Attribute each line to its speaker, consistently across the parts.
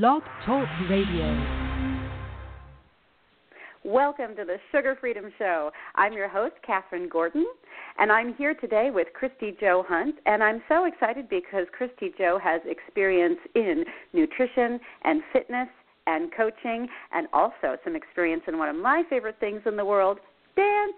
Speaker 1: Blog Talk Radio.
Speaker 2: Welcome to the Sugar Freedom Show. I'm your host, Catherine Gordon, and I'm here today with Kristy Jo Hunt. And I'm so excited because Kristy Jo has experience in nutrition and fitness and coaching, and also some experience in one of my favorite things in the world dance.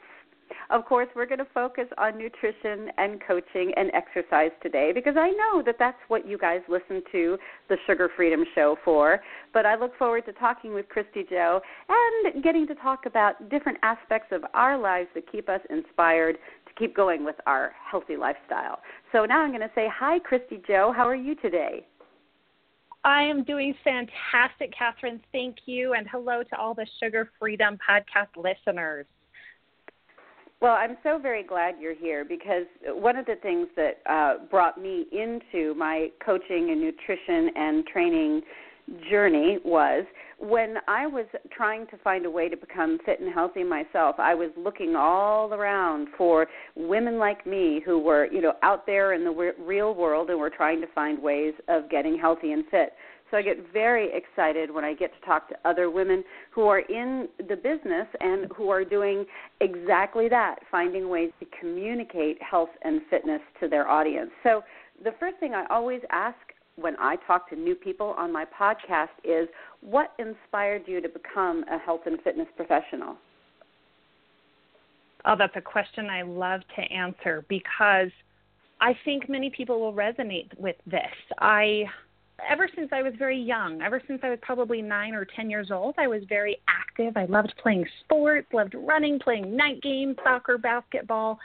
Speaker 2: Of course, we're going to focus on nutrition and coaching and exercise today because I know that that's what you guys listen to the Sugar Freedom Show for. But I look forward to talking with Kristy Jo and getting to talk about different aspects of our lives that keep us inspired to keep going with our healthy lifestyle. So now I'm going to say hi, Kristy Jo. How are you today?
Speaker 3: I am doing fantastic, Catherine. Thank you. And hello to all the Sugar Freedom podcast listeners.
Speaker 2: Well, I'm so very glad you're here because one of the things that uh, brought me into my coaching and nutrition and training journey was when I was trying to find a way to become fit and healthy myself, I was looking all around for women like me who were, you know, out there in the real world and were trying to find ways of getting healthy and fit. So I get very excited when I get to talk to other women who are in the business and who are doing exactly that, finding ways to communicate health and fitness to their audience. So the first thing I always ask when I talk to new people on my podcast is what inspired you to become a health and fitness professional?
Speaker 3: Oh, that's a question I love to answer because I think many people will resonate with this. I ever since I was very young, ever since I was probably nine or 10 years old, I was very active. I loved playing sports, loved running, playing night games, soccer, basketball.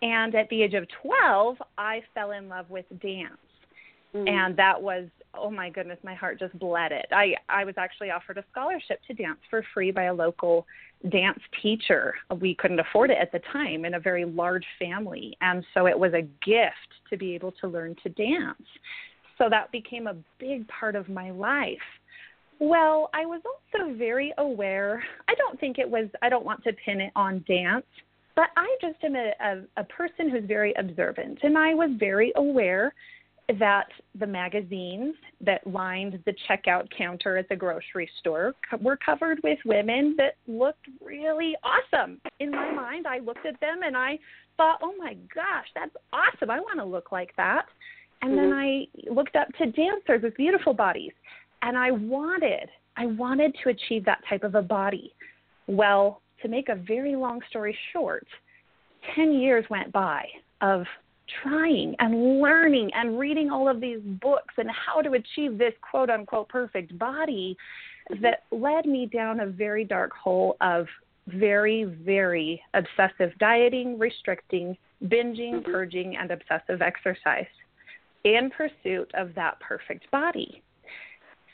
Speaker 3: And at the age of 12, I fell in love with dance. Mm. And that was, oh my goodness, my heart just bled it. I, I was actually offered a scholarship to dance for free by a local dance teacher. We couldn't afford it at the time in a very large family. And so it was a gift to be able to learn to dance so that became a big part of my life. Well, I was also very aware. I don't think it was, I don't want to pin it on dance, but I just am a, a, a person who's very observant. And I was very aware that the magazines that lined the checkout counter at the grocery store were covered with women that looked really awesome. In my mind, I looked at them and I thought, oh my gosh, that's awesome. I want to look like that. And mm-hmm. then I looked up to dancers with beautiful bodies, and I wanted, I wanted to achieve that type of a body. Well, to make a very long story short, 10 years went by of trying and learning and reading all of these books and how to achieve this quote unquote perfect body mm-hmm. that led me down a very dark hole of very, very obsessive dieting, restricting, binging, mm-hmm. purging, and obsessive exercise in pursuit of that perfect body.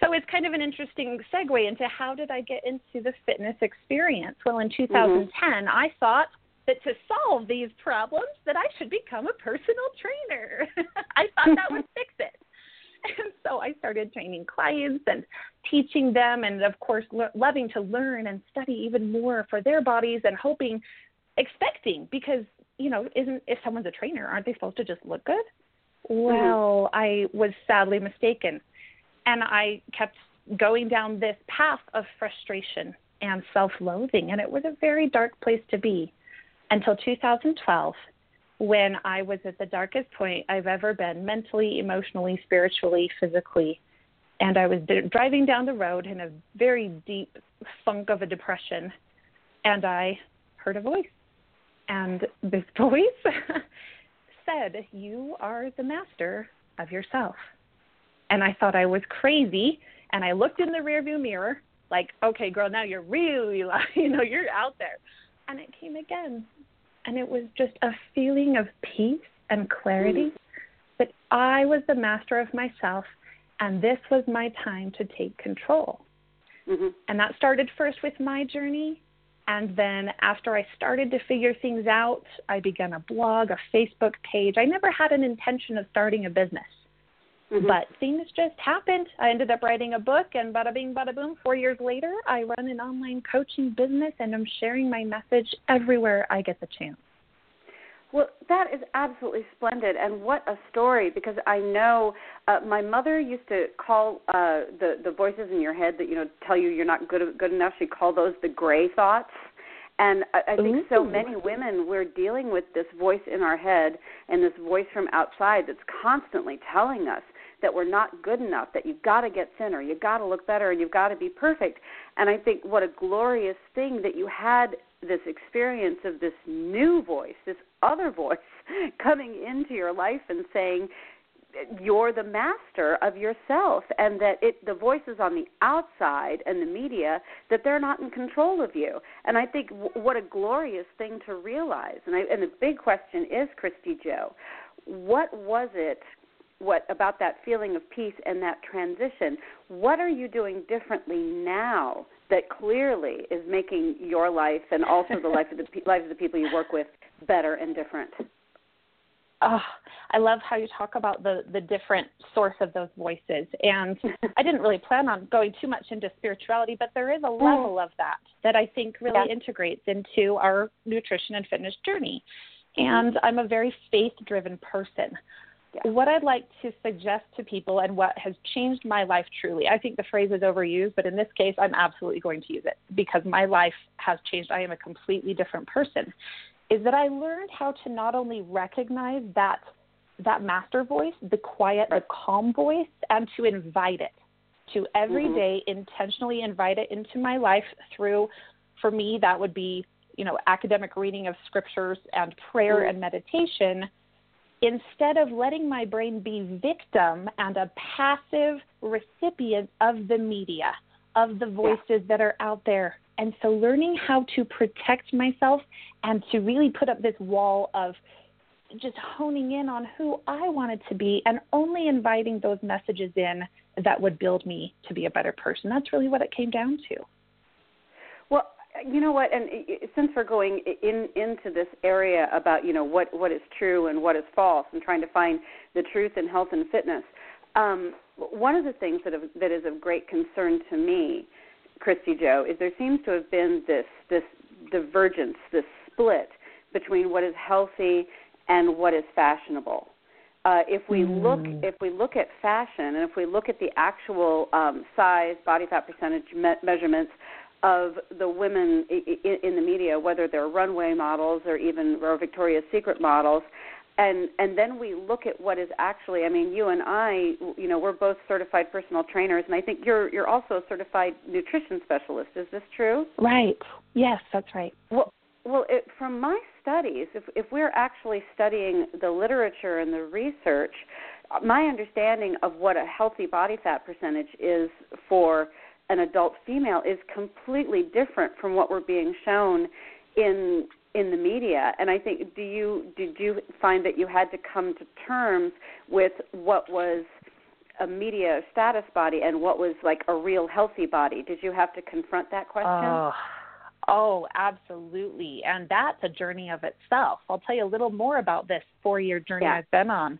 Speaker 3: So it's kind of an interesting segue into how did I get into the fitness experience? Well, in 2010, mm-hmm. I thought that to solve these problems that I should become a personal trainer. I thought that would fix it. And so I started training clients and teaching them and of course lo- loving to learn and study even more for their bodies and hoping expecting because you know isn't if someone's a trainer aren't they supposed to just look good Mm-hmm. well, I was sadly mistaken. And I kept going down this path of frustration and self loathing. And it was a very dark place to be until 2012 when I was at the darkest point I've ever been mentally, emotionally, spiritually, physically. And I was d- driving down the road in a very deep funk of a depression. And I heard a voice. And this voice said, You are the master of yourself. And I thought I was crazy. And I looked in the rearview mirror, like, okay, girl, now you're really, you know, you're out there. And it came again. And it was just a feeling of peace and clarity mm-hmm. that I was the master of myself and this was my time to take control. Mm-hmm. And that started first with my journey and then after I started to figure things out, I began a blog, a Facebook page. I never had an intention of starting a business. Mm-hmm. But things just happened. I ended up writing a book, and bada bing, bada boom. Four years later, I run an online coaching business, and I'm sharing my message everywhere I get the chance.
Speaker 2: Well, that is absolutely splendid, and what a story! Because I know uh, my mother used to call uh, the the voices in your head that you know tell you you're not good good enough. She called those the gray thoughts. And I, I think
Speaker 3: Ooh.
Speaker 2: so many women we're dealing with this voice in our head and this voice from outside that's constantly telling us that we're not good enough, that you've got to get thinner, you've got to look better, and you've got to be perfect. And I think what a glorious thing that you had this experience of this new voice, this other voice coming into your life and saying, you're the master of yourself and that it the voices on the outside and the media that they're not in control of you. And i think w- what a glorious thing to realize. And I, and the big question is Kristy Jo what was it what about that feeling of peace and that transition? What are you doing differently now that clearly is making your life and also the life of the life of the people you work with better and different
Speaker 3: oh, I love how you talk about the the different source of those voices. And I didn't really plan on going too much into spirituality, but there is a
Speaker 2: Mm.
Speaker 3: level of that that I think really
Speaker 2: Yeah.
Speaker 3: integrates into our nutrition and fitness journey. And I'm a very faith driven person.
Speaker 2: Yeah.
Speaker 3: What I'd like to suggest to people and what has changed my life truly, I think the phrase is overused, but in this case, I'm absolutely going to use it because my life has changed. I am a completely different person. Is that I learned how to not only recognize that that master voice, the quiet, the calm voice, and to invite it to every
Speaker 2: Mhm.
Speaker 3: day intentionally invite it into my life through for me that would be you know academic reading of scriptures and prayer
Speaker 2: Mhm.
Speaker 3: and meditation instead of letting my brain be victim and a passive recipient of the media of the voices that are out there and so learning how to protect myself and to really put up this wall of just honing in on who I wanted to be and only inviting those messages in that would build me to be a better person. That's really what it came down to.
Speaker 2: You know what, and since we're going in into this area about you know what what is true and what is false, and trying to find the truth in health and fitness, um, one of the things that have, that is of great concern to me, Kristy Jo, is there seems to have been this this divergence, this split between what is healthy and what is fashionable. Uh, if we look
Speaker 3: Mm.
Speaker 2: if we look at fashion and if we look at the actual um, size, body fat percentage me- measurements of the women in the media, whether they're runway models or even or Victoria's Secret models, and and then we look at what is actually. I mean, you and I, you know, we're both certified personal trainers, and I think you're you're also a certified nutrition specialist. Is this true?
Speaker 3: Right. Yes, that's right.
Speaker 2: Well, well, it, from my studies, if if we're actually studying the literature and the research, my understanding of what a healthy body fat percentage is for an adult female is completely different from what we're being shown in in the media and i think do you did you find that you had to come to terms with what was a media status body and what was like a real healthy body did you have to confront that question
Speaker 3: Oh, oh, absolutely. And that's a journey of itself. I'll tell you a little more about this four year journey
Speaker 2: Yeah.
Speaker 3: I've been on.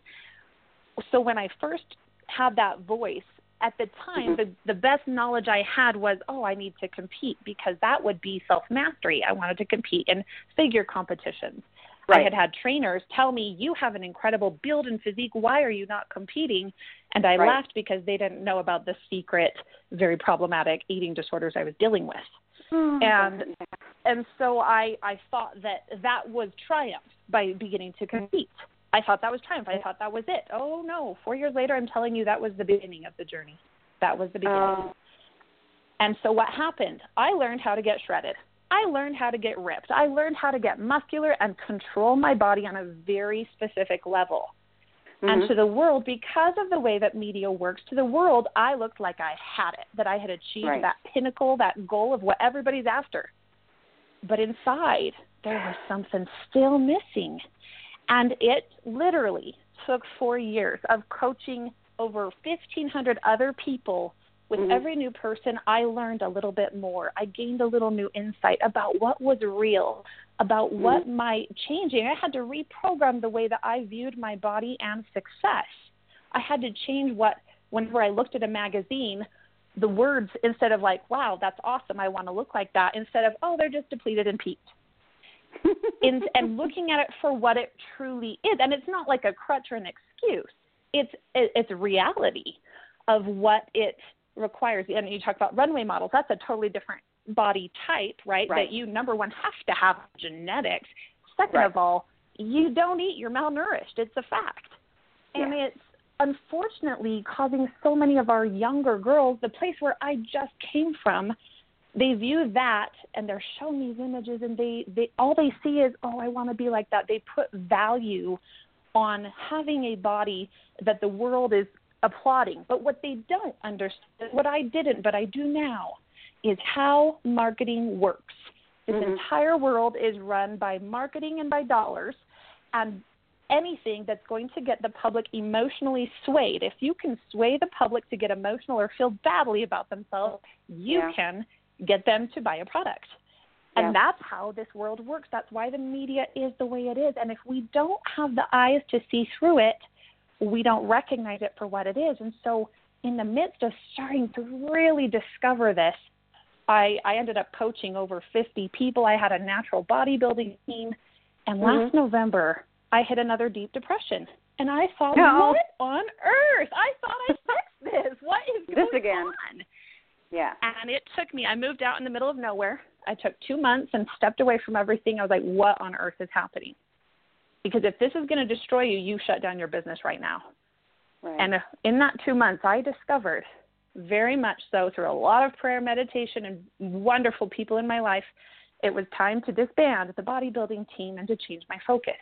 Speaker 3: So when I first had that voice, at the time
Speaker 2: Mhm.
Speaker 3: the the best knowledge I had was, oh, I need to compete because that would be self mastery. I wanted to compete in figure competitions. I had had trainers tell me, "You have an incredible build and physique. Why are you not competing?" And I
Speaker 2: Right.
Speaker 3: laughed because they didn't know about the secret, very problematic eating disorders I was dealing with. And and so I I thought that that was triumph by beginning to compete. I thought that was triumph. I thought that was it. Oh no! Four years later, I'm telling you that was the beginning of the journey. That was the beginning.
Speaker 2: Oh.
Speaker 3: And so what happened? I learned how to get shredded. I learned how to get ripped. I learned how to get muscular and control my body on a very specific level. And
Speaker 2: Mhm.
Speaker 3: to the world, because of the way that media works, to the world, I looked like I had it, that I had achieved
Speaker 2: Right.
Speaker 3: that pinnacle, that goal of what everybody's after. But inside, there was something still missing. And it literally took four years of coaching over 1,500 other people. With
Speaker 2: Mhm.
Speaker 3: every new person, I learned a little bit more. I gained a little new insight about what was real, about what
Speaker 2: Mhm.
Speaker 3: might changing. I had to reprogram the way that I viewed my body and success. I had to change what whenever I looked at a magazine, the words instead of like, "Wow, that's awesome, I want to look like that," instead of, "Oh, they're just depleted and peaked." In, and looking at it for what it truly is. And it's not like a crutch or an excuse. It's it's reality of what it requires. And you talk about runway models. That's a totally different body type, right?
Speaker 2: right.
Speaker 3: That you number one have to have genetics. Second
Speaker 2: right.
Speaker 3: of all, you don't eat. You're malnourished. It's a fact. And
Speaker 2: yeah.
Speaker 3: it's unfortunately causing so many of our younger girls, the place where I just came from, they view that and they're shown these images and they, they all they see is, oh, I want to be like that. They put value on having a body that the world is applauding. But what they don't understand, what I didn't, but I do now, is how marketing works. This
Speaker 2: mm-hmm.
Speaker 3: entire world is run by marketing and by dollars, and anything that's going to get the public emotionally swayed. If you can sway the public to get emotional or feel badly about themselves, you
Speaker 2: yeah.
Speaker 3: can get them to buy a product. And
Speaker 2: yeah.
Speaker 3: that's how this world works. That's why the media is the way it is. And if we don't have the eyes to see through it, we don't recognize it for what it is. And so, in the midst of starting to really discover this, I, I ended up coaching over 50 people. I had a natural bodybuilding team. And last
Speaker 2: mm-hmm.
Speaker 3: November, I hit another deep depression. And I thought,
Speaker 2: no.
Speaker 3: what on earth? I thought I fixed this. What is
Speaker 2: this
Speaker 3: going
Speaker 2: again.
Speaker 3: on?
Speaker 2: Yeah.
Speaker 3: And it took me, I moved out in the middle of nowhere. I took two months and stepped away from everything. I was like, what on earth is happening? Because if this is going to destroy you, you shut down your business right now.
Speaker 2: Right.
Speaker 3: And uh, in that two months, I discovered very much so through a lot of prayer, meditation, and wonderful people in my life, it was time to disband the bodybuilding team and to change my focus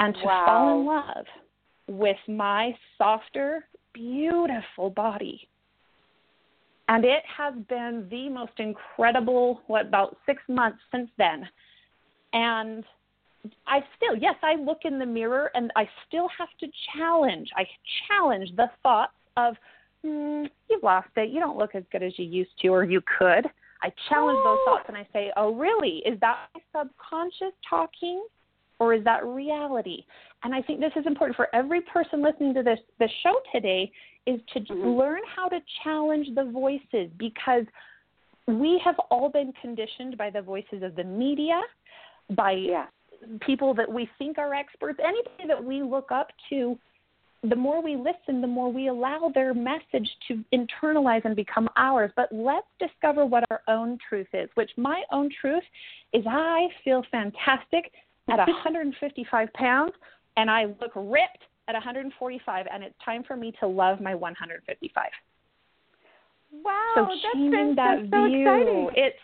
Speaker 3: and to
Speaker 2: wow.
Speaker 3: fall in love with my softer, beautiful body. And it has been the most incredible, what, about six months since then. And I still, yes, I look in the mirror and I still have to challenge. I challenge the thoughts of, mm, you've lost it. You don't look as good as you used to, or you could. I challenge those thoughts and I say, oh, really? Is that my subconscious talking? or is that reality? And I think this is important for every person listening to this the show today is to
Speaker 2: mm-hmm.
Speaker 3: learn how to challenge the voices because we have all been conditioned by the voices of the media, by
Speaker 2: yeah.
Speaker 3: people that we think are experts, anybody that we look up to. The more we listen, the more we allow their message to internalize and become ours. But let's discover what our own truth is, which my own truth is I feel fantastic at 155 pounds, and I look ripped at 145, and it's time for me to love my 155.
Speaker 2: Wow,
Speaker 3: so
Speaker 2: that's that's
Speaker 3: that
Speaker 2: so
Speaker 3: view,
Speaker 2: exciting.
Speaker 3: it's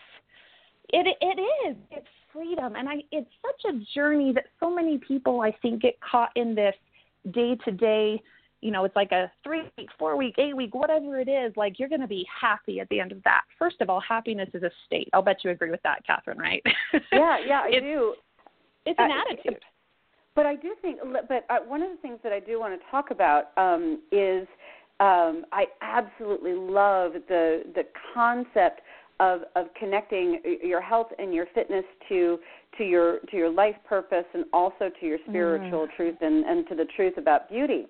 Speaker 3: it it is it's freedom, and I it's such a journey that so many people I think get caught in this day to day. You know, it's like a three week, four week, eight week, whatever it is. Like you're going to be happy at the end of that. First of all, happiness is a state. I'll bet you agree with that, Catherine. Right?
Speaker 2: Yeah, yeah, I
Speaker 3: it's,
Speaker 2: do.
Speaker 3: It's an
Speaker 2: uh,
Speaker 3: attitude.
Speaker 2: But I do think, but uh, one of the things that I do want to talk about um, is um, I absolutely love the the concept of of connecting your health and your fitness to to your to your life purpose and also to your spiritual
Speaker 3: mm.
Speaker 2: truth and, and to the truth about beauty.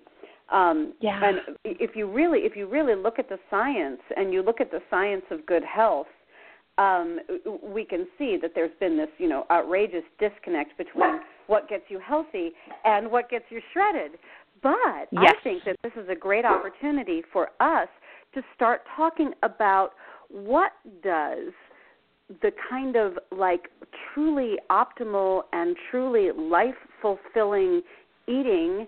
Speaker 2: Um,
Speaker 3: yeah.
Speaker 2: And if you really if you really look at the science and you look at the science of good health, um, we can see that there's been this, you know, outrageous disconnect between what gets you healthy and what gets you shredded. But
Speaker 3: yes.
Speaker 2: I think that this is a great opportunity for us to start talking about what does the kind of like truly optimal and truly life fulfilling eating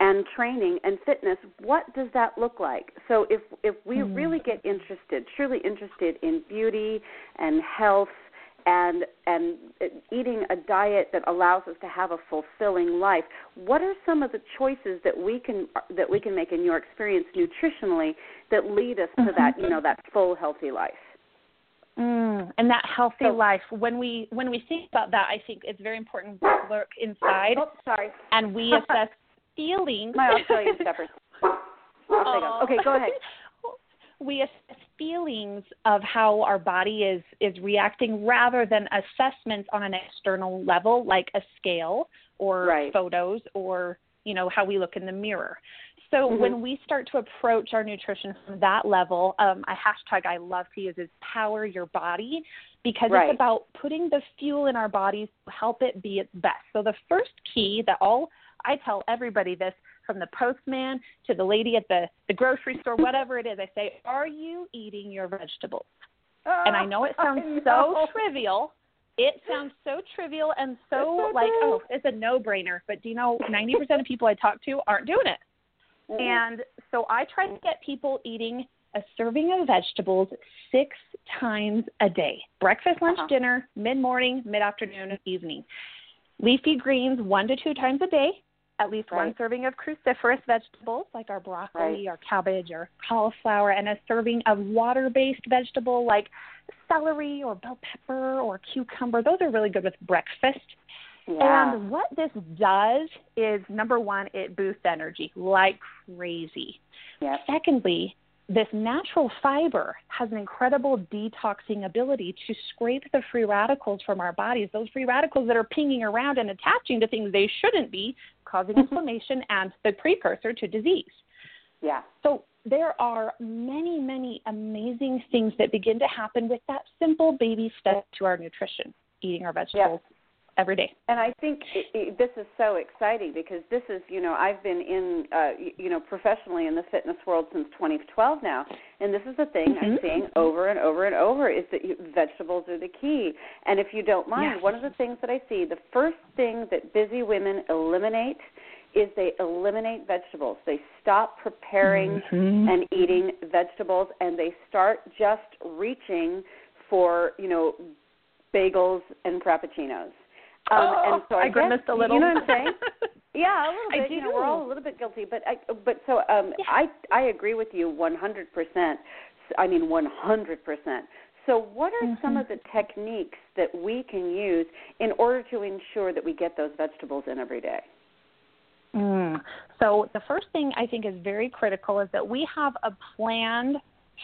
Speaker 2: and training and fitness what does that look like so if if we
Speaker 3: mm.
Speaker 2: really get interested truly interested in beauty and health and and eating a diet that allows us to have a fulfilling life what are some of the choices that we can that we can make in your experience nutritionally that lead us to that you know that full healthy life
Speaker 3: Mm, and that healthy
Speaker 2: so,
Speaker 3: life. When we when we think about that, I think it's very important to look inside.
Speaker 2: Oh, sorry.
Speaker 3: And we assess feelings.
Speaker 2: My Australian Shepherd. Okay, go ahead.
Speaker 3: We assess feelings of how our body is is reacting rather than assessments on an external level like a scale or
Speaker 2: right.
Speaker 3: photos or you know how we look in the mirror. So
Speaker 2: Mm-hmm.
Speaker 3: when we start to approach our nutrition from that level, um, a hashtag I love to use is power your body because
Speaker 2: Right.
Speaker 3: it's about putting the fuel in our bodies to help it be its best. So the first key that all I tell everybody this from the postman to the lady at the, the grocery store, whatever it is, I say, Are you eating your vegetables? And I know it sounds
Speaker 2: I
Speaker 3: so trivial. It sounds so trivial and so
Speaker 2: so
Speaker 3: like, oh, it's a no brainer. But do you know, 90% of people I talk to aren't doing it.
Speaker 2: Mm-mm.
Speaker 3: And so I try to get people eating a serving of vegetables six times a day breakfast, lunch,
Speaker 2: Uh-huh.
Speaker 3: dinner, mid morning, mid afternoon, evening. Leafy greens one to two times a day, at least one serving of cruciferous vegetables like our broccoli,
Speaker 2: Right.
Speaker 3: our cabbage, or cauliflower, and a serving of water based vegetable like celery or bell pepper or cucumber. Those are really good with breakfast.
Speaker 2: yeah.
Speaker 3: And what this does is number one, it boosts energy like crazy.
Speaker 2: Yep.
Speaker 3: Secondly, this natural fiber has an incredible detoxing ability to scrape the free radicals from our bodies, those free radicals that are pinging around and attaching to things they shouldn't be, causing inflammation and the precursor to disease.
Speaker 2: Yeah.
Speaker 3: So there are many, many amazing things that begin to happen with that simple baby step to our nutrition, eating our vegetables every day.
Speaker 2: And I think it, it, this is so exciting because this is, you know, I've been in, uh, you know, professionally in the fitness world since 2012 now, and this is the thing I'm
Speaker 3: Mhm.
Speaker 2: seeing over and over and over is that you, vegetables are the key. And if you don't mind,
Speaker 3: Yes.
Speaker 2: one of the things that I see, the first thing that busy women eliminate is they eliminate vegetables. They stop preparing
Speaker 3: Mhm.
Speaker 2: and eating vegetables and they start just reaching for you know bagels and frappuccinos um
Speaker 3: oh,
Speaker 2: and so i,
Speaker 3: I
Speaker 2: guess-
Speaker 3: grimaced a little.
Speaker 2: you know what i'm saying yeah a little bit you know we're all a little bit guilty but i but so um
Speaker 3: Yeah.
Speaker 2: i i agree with you one hundred percent i mean one hundred percent so what are some
Speaker 3: Mhm.
Speaker 2: of the techniques that we can use in order to ensure that we get those vegetables in every day
Speaker 3: Mm. So the first thing I think is very critical is that we have a planned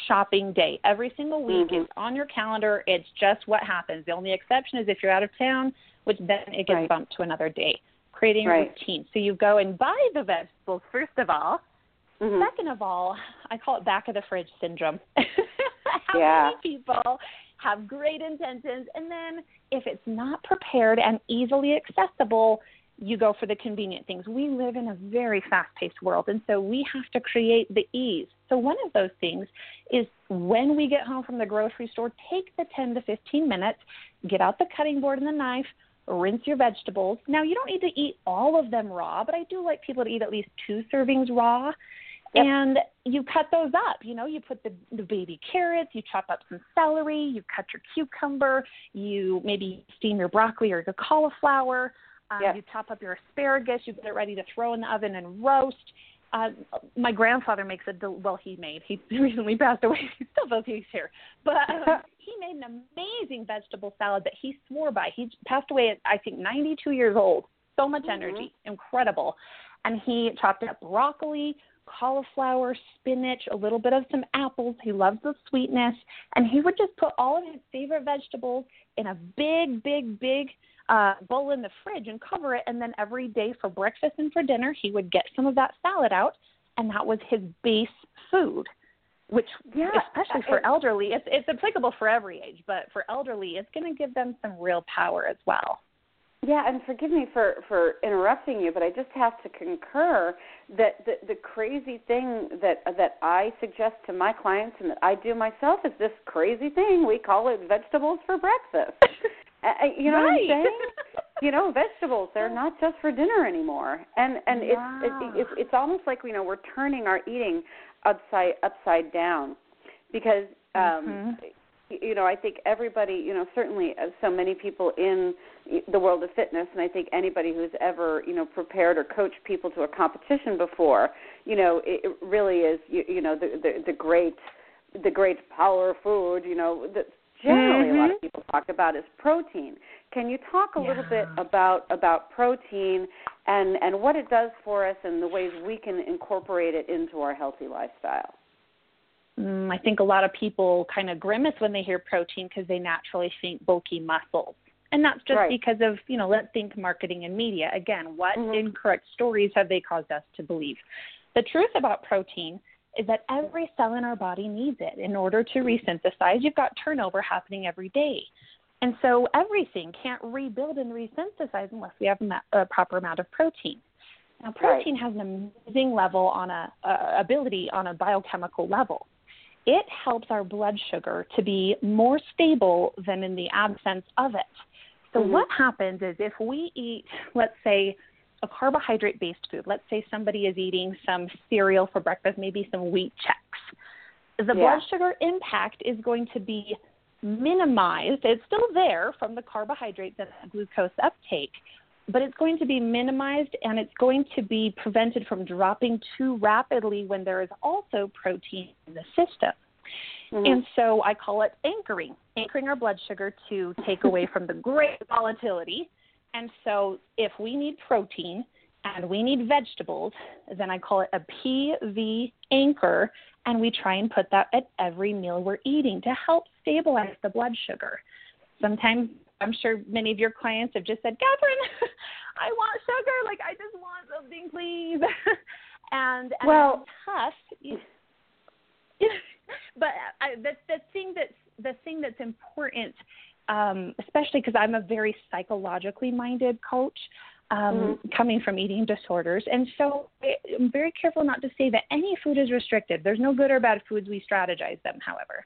Speaker 3: shopping day every single week.
Speaker 2: Mhm.
Speaker 3: It's on your calendar. It's just what happens. The only exception is if you're out of town, which then it gets
Speaker 2: Right.
Speaker 3: bumped to another day. Creating
Speaker 2: Right.
Speaker 3: a routine. So you go and buy the vegetables first of all.
Speaker 2: Mhm.
Speaker 3: Second of all, I call it back of the fridge syndrome. How
Speaker 2: Yeah.
Speaker 3: many people have great intentions and then if it's not prepared and easily accessible, you go for the convenient things. We live in a very fast paced world and so we have to create the ease. So one of those things is when we get home from the grocery store, take the 10 to 15 minutes, get out the cutting board and the knife, rinse your vegetables. Now, you don't need to eat all of them raw, but I do like people to eat at least two servings raw.
Speaker 2: Yep.
Speaker 3: And you cut those up. You know, you put the, the baby carrots, you chop up some celery, you cut your cucumber, you maybe steam your broccoli or your cauliflower, um,
Speaker 2: Yep.
Speaker 3: you chop up your asparagus, you get it ready to throw in the oven and roast. Uh, my grandfather makes a del- well. He made. He recently passed away. He still does. He's here, but um, he made an amazing vegetable salad that he swore by. He passed away at I think 92 years old. So much
Speaker 2: Mhm.
Speaker 3: energy, incredible. And he chopped up broccoli, cauliflower, spinach, a little bit of some apples. He loves the sweetness, and he would just put all of his favorite vegetables in a big, big, big uh, bowl in the fridge and cover it. And then every day for breakfast and for dinner, he would get some of that salad out, and that was his base food. Which,
Speaker 2: Yeah,
Speaker 3: especially for elderly, it's it's applicable for every age, but for elderly, it's going to give them some real power as well.
Speaker 2: Yeah, and forgive me for for interrupting you, but I just have to concur that the the crazy thing that that I suggest to my clients and that I do myself is this crazy thing we call it vegetables for breakfast. Uh, uh, you know
Speaker 3: right.
Speaker 2: what I'm saying? you know, vegetables they're not just for dinner anymore, and and it's it, it's it's almost like you know we're turning our eating upside upside down because um
Speaker 3: Mhm.
Speaker 2: you know i think everybody you know certainly uh, so many people in the world of fitness and i think anybody who's ever you know prepared or coached people to a competition before you know it, it really is you, you know the, the the great the great power food you know that generally a lot of
Speaker 3: Mhm.
Speaker 2: people talk about is protein can you talk a little bit about about protein and and what it does for us and the ways we can incorporate it into our healthy lifestyle
Speaker 3: Mm, I think a lot of people kind of grimace when they hear protein because they naturally think bulky muscles. And that's just
Speaker 2: Right.
Speaker 3: because of, you know, let's think marketing and media. Again, what
Speaker 2: Mhm.
Speaker 3: incorrect stories have they caused us to believe? The truth about protein is that every cell in our body needs it in order to resynthesize. You've got turnover happening every day. And so everything can't rebuild and resynthesize unless we have a proper amount of protein. Now, protein right. has an amazing level on a, a ability on a biochemical level. It helps our blood sugar to be more stable than in the absence of it. So mm-hmm. what happens is if we eat, let's say, a carbohydrate based food, let's say somebody is eating some cereal for breakfast, maybe some wheat Chex, the yeah. blood sugar impact is going to be minimized. It's still there from the carbohydrates and the glucose uptake, but it's going to be minimized and it's going to be prevented from dropping too rapidly when there is also protein in the system. Mm-hmm. And so I call it anchoring, anchoring our blood sugar to take away from the great volatility. And so if we need protein and we need vegetables, then I call it a PV anchor, and we try and put that at every meal we're eating to help stabilize the blood sugar. Sometimes I'm sure many of your clients have just said, Catherine, I want sugar. Like, I just want something, please. and, and
Speaker 2: well,
Speaker 3: it's tough. but uh, I, the, the thing that's the thing that's important, um, especially because I'm a very psychologically minded coach, um, mm-hmm. coming from eating disorders. And so I'm very careful not to say that any food is restricted. There's no good or bad foods. We strategize them, however.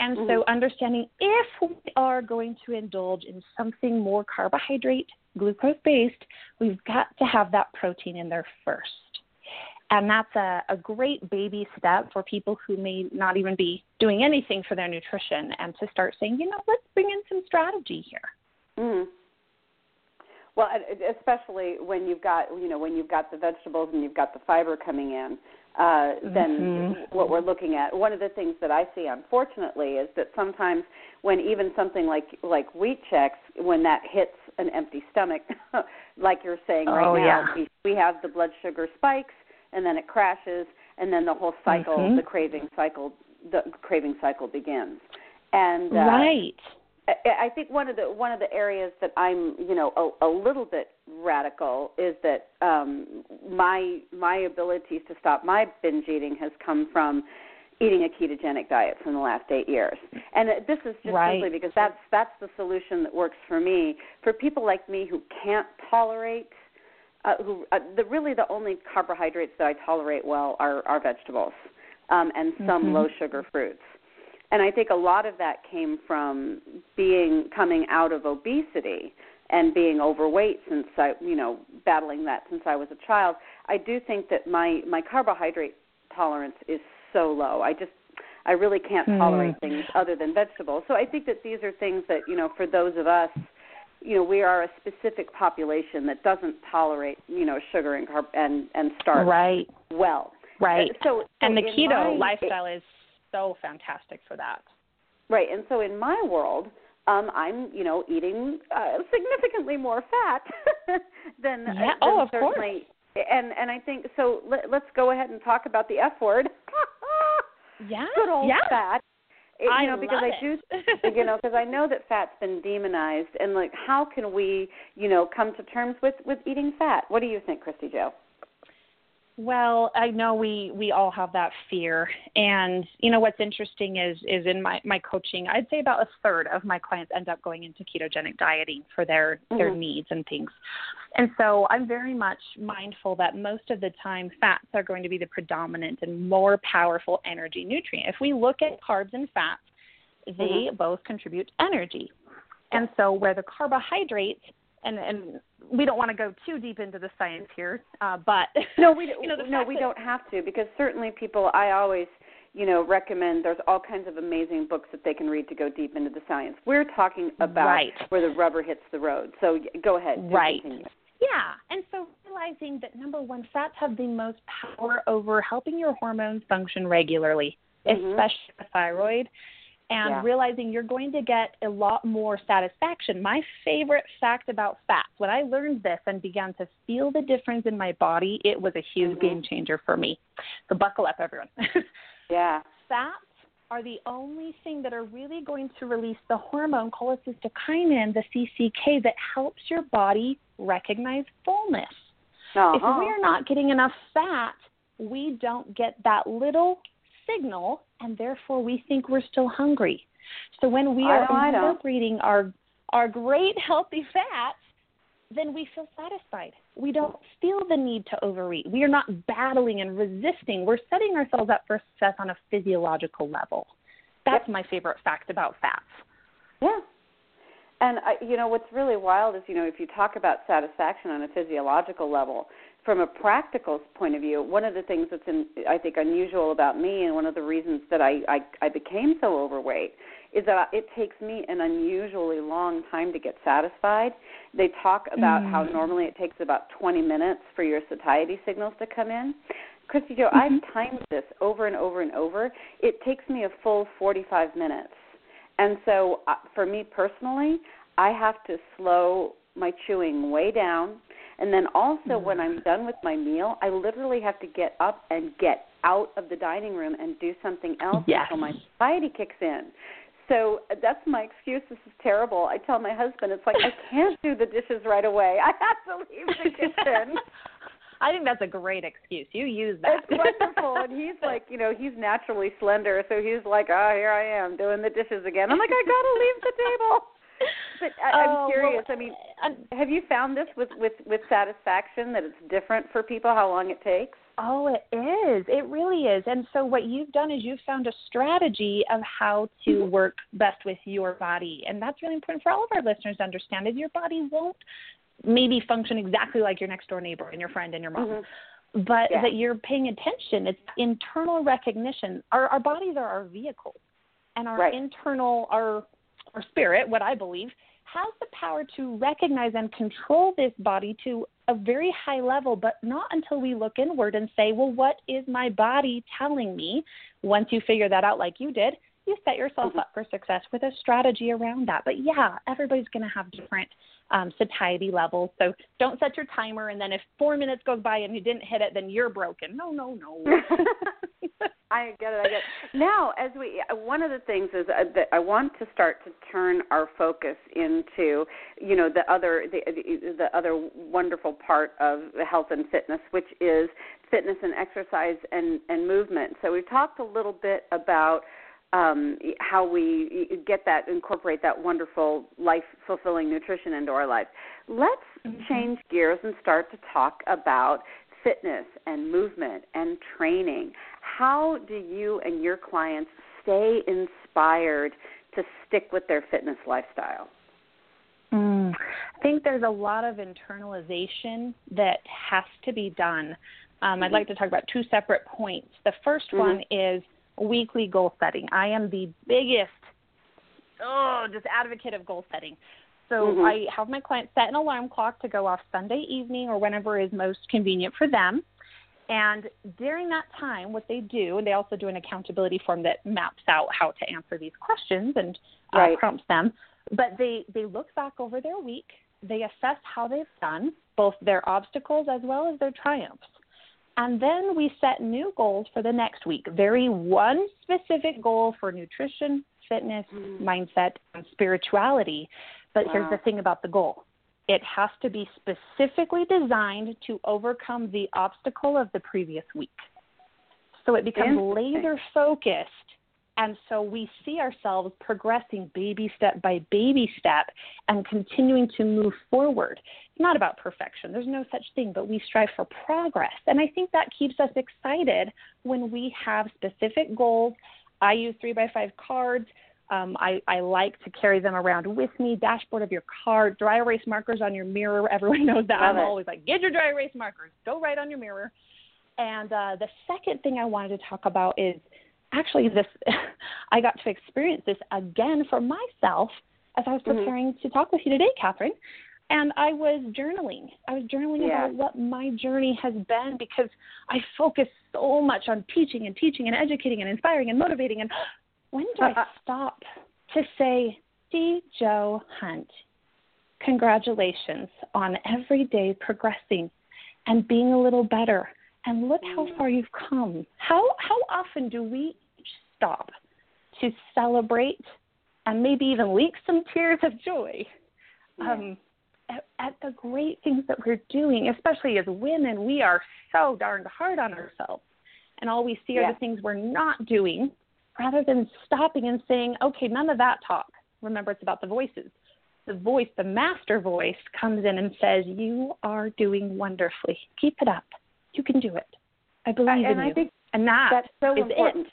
Speaker 3: And mm-hmm. so understanding if we are going to indulge in something more carbohydrate, glucose based, we've got to have that protein in there first. And that's a, a great baby step for people who may not even be doing anything for their nutrition and to start saying, you know, let's bring in some strategy here.
Speaker 2: Mm-hmm. Well, especially when you've got you know when you've got the vegetables and you've got the fiber coming in, uh, then mm-hmm. what we're looking at. One of the things that I see, unfortunately, is that sometimes when even something like like wheat Chex, when that hits an empty stomach, like you're saying right
Speaker 3: oh,
Speaker 2: now,
Speaker 3: yeah.
Speaker 2: we, we have the blood sugar spikes, and then it crashes, and then the whole cycle,
Speaker 3: mm-hmm.
Speaker 2: the craving cycle, the craving cycle begins. And uh,
Speaker 3: right
Speaker 2: I think one of the one of the areas that I'm you know a, a little bit radical is that um, my my abilities to stop my binge eating has come from eating a ketogenic diet for the last eight years, and this is just
Speaker 3: right.
Speaker 2: simply because that's that's the solution that works for me. For people like me who can't tolerate, uh, who uh, the really the only carbohydrates that I tolerate well are are vegetables um, and some
Speaker 3: mm-hmm.
Speaker 2: low sugar fruits and I think a lot of that came from being coming out of obesity and being overweight since I, you know, battling that since I was a child. I do think that my my carbohydrate tolerance is so low. I just I really can't
Speaker 3: mm.
Speaker 2: tolerate things other than vegetables. So I think that these are things that, you know, for those of us you know we are a specific population that doesn't tolerate you know sugar and carb and and starch
Speaker 3: right
Speaker 2: well
Speaker 3: right
Speaker 2: so, so
Speaker 3: and the keto
Speaker 2: my,
Speaker 3: lifestyle is so fantastic for that.
Speaker 2: Right, and so in my world, um, I'm you know eating uh, significantly more fat than,
Speaker 3: yeah.
Speaker 2: than
Speaker 3: oh, of
Speaker 2: certainly.
Speaker 3: Course.
Speaker 2: And and I think so. Let, let's go ahead and talk about the F word.
Speaker 3: yeah,
Speaker 2: good old
Speaker 3: yeah.
Speaker 2: fat. It,
Speaker 3: I
Speaker 2: you know, because I do, you know, because I know that fat's been demonized, and like, how can we, you know, come to terms with with eating fat? What do you think, Kristy Jo?
Speaker 3: Well, I know we we all have that fear, and you know what's interesting is is in my my coaching, I'd say about a third of my clients end up going into ketogenic dieting for their
Speaker 2: mm-hmm.
Speaker 3: their needs and things. And so I'm very much mindful that most of the time fats are going to be the predominant and more powerful energy nutrient. If we look at carbs and fats, they
Speaker 2: mm-hmm.
Speaker 3: both contribute energy. And so where the carbohydrates and and we don't want to go too deep into the science here, uh, but
Speaker 2: no, we
Speaker 3: you know,
Speaker 2: no, we
Speaker 3: that,
Speaker 2: don't have to because certainly people. I always you know recommend there's all kinds of amazing books that they can read to go deep into the science. We're talking about
Speaker 3: right.
Speaker 2: where the rubber hits the road. So go ahead.
Speaker 3: Right.
Speaker 2: Continue.
Speaker 3: Yeah, and so realizing that number one, fats have the most power over helping your hormones function regularly,
Speaker 2: mm-hmm.
Speaker 3: especially the thyroid and
Speaker 2: yeah.
Speaker 3: realizing you're going to get a lot more satisfaction. My favorite fact about fats, when I learned this and began to feel the difference in my body, it was a huge
Speaker 2: mm-hmm.
Speaker 3: game changer for me. So buckle up, everyone.
Speaker 2: yeah.
Speaker 3: Fats are the only thing that are really going to release the hormone cholecystokinin, the CCK, that helps your body recognize fullness.
Speaker 2: Uh-huh.
Speaker 3: If we're not getting enough fat, we don't get that little signal, and therefore we think we're still hungry. So when we are incorporating our our great healthy fats, then we feel satisfied. We don't feel the need to overeat. We are not battling and resisting. We're setting ourselves up for success on a physiological level. That's my favorite fact about fats.
Speaker 2: Yeah. And I, you know what's really wild is you know if you talk about satisfaction on a physiological level, from a practical point of view, one of the things that's in, I think unusual about me, and one of the reasons that I, I I became so overweight, is that it takes me an unusually long time to get satisfied. They talk about how
Speaker 3: Mm.
Speaker 2: normally it takes about 20 minutes for your satiety signals to come in. Kristy Jo, I've timed this over and over and over. It takes me a full 45 minutes. And so, uh, for me personally, I have to slow my chewing way down. And then also, when I'm done with my meal, I literally have to get up and get out of the dining room and do something else
Speaker 3: Yes.
Speaker 2: until my satiety kicks in. So uh, that's my excuse. This is terrible. I tell my husband, it's like I can't do the dishes right away. I have to leave the kitchen.
Speaker 3: I think that's a great excuse. You use that.
Speaker 2: It's wonderful, and he's like, you know, he's naturally slender, so he's like, oh, here I am doing the dishes again. I'm like, I gotta leave the table. But I,
Speaker 3: Oh,
Speaker 2: I'm curious.
Speaker 3: well,
Speaker 2: I mean,
Speaker 3: I'm-
Speaker 2: have you found this with with with satisfaction that it's different for people how long it takes?
Speaker 3: Oh, it is. It really is. And so, what you've done is you've found a strategy of how to
Speaker 2: Mhm.
Speaker 3: work best with your body. And that's really important for all of our listeners to understand is your body won't maybe function exactly like your next door neighbor and your friend and your mom.
Speaker 2: Mhm.
Speaker 3: But
Speaker 2: Yeah.
Speaker 3: that you're paying attention. It's internal recognition. Our our bodies are our vehicles. And our
Speaker 2: Right.
Speaker 3: internal our our spirit, what I believe, has the power to recognize and control this body to a very high level, but not until we look inward and say, well, what is my body telling me? Once you figure that out, like you did, you set yourself
Speaker 2: Mhm.
Speaker 3: up for success with a strategy around that. But yeah, everybody's going to have different um, satiety levels. So don't set your timer, and then if four minutes goes by and you didn't hit it, then you're broken. No, no, no.
Speaker 2: I get it. I get it. Now, as we, uh, one of the things is uh, that I want to start to turn our focus into, you know, the other, the, the, the other wonderful part of health and fitness, which is fitness and exercise and and movement. So we've talked a little bit about um, how we get that, incorporate that wonderful life fulfilling nutrition into our lives. Let's
Speaker 3: Mhm.
Speaker 2: change gears and start to talk about fitness and movement and training. How do you and your clients stay inspired to stick with their fitness lifestyle?
Speaker 3: Mm, I think there's a lot of internalization that has to be done. Um, I'd
Speaker 2: Mhm.
Speaker 3: like to talk about two separate points. The 1st
Speaker 2: Mhm.
Speaker 3: one is weekly goal setting. I am the biggest, oh, just advocate of goal setting. So
Speaker 2: Mhm.
Speaker 3: I have my clients set an alarm clock to go off Sunday evening or whenever is most convenient for them. And during that time, what they do, and they also do an accountability form that maps out how to answer these questions and uh,
Speaker 2: Right.
Speaker 3: prompts them. But they they look back over their week. They assess how they've done, both their obstacles as well as their triumphs. And then we set new goals for the next week. Very one specific goal for nutrition, fitness,
Speaker 2: Mhm.
Speaker 3: mindset, and spirituality. But here's the thing about the goal it has to be specifically designed to overcome the obstacle of the previous week. So it becomes laser focused. And so we see ourselves progressing baby step by baby step and continuing to move forward. It's not about perfection, there's no such thing, but we strive for progress. And I think that keeps us excited when we have specific goals. I use three by five cards. Um, I, I like to carry them around with me. Dashboard of your car, dry erase markers on your mirror. Everyone knows that.
Speaker 2: Love
Speaker 3: I'm
Speaker 2: it.
Speaker 3: always like, get your dry erase markers. Go right on your mirror. And uh, the second thing I wanted to talk about is actually this. I got to experience this again for myself as I was
Speaker 2: Mhm.
Speaker 3: preparing to talk with you today, Catherine. And I was journaling. I was journaling
Speaker 2: Yeah.
Speaker 3: about what my journey has been because I focus so much on teaching and teaching and educating and inspiring and motivating. And when do I stop to say, see Joe Hunt, congratulations on every day progressing and being a little better. And look how
Speaker 2: Mm.
Speaker 3: far you've come. How how often do we stop to celebrate and maybe even leak some tears of joy
Speaker 2: Yeah.
Speaker 3: um, at, at the great things that we're doing, especially as women, we are so darned hard on ourselves. and all we see are the things we're not doing rather than stopping and saying, okay, none of that talk. Remember, it's about the voices. The voice, the master voice, comes in and says, You are doing wonderfully. Keep it up. You can do it. I believe
Speaker 2: and
Speaker 3: in
Speaker 2: I
Speaker 3: you.
Speaker 2: think
Speaker 3: and that
Speaker 2: that's so
Speaker 3: is
Speaker 2: important.
Speaker 3: it.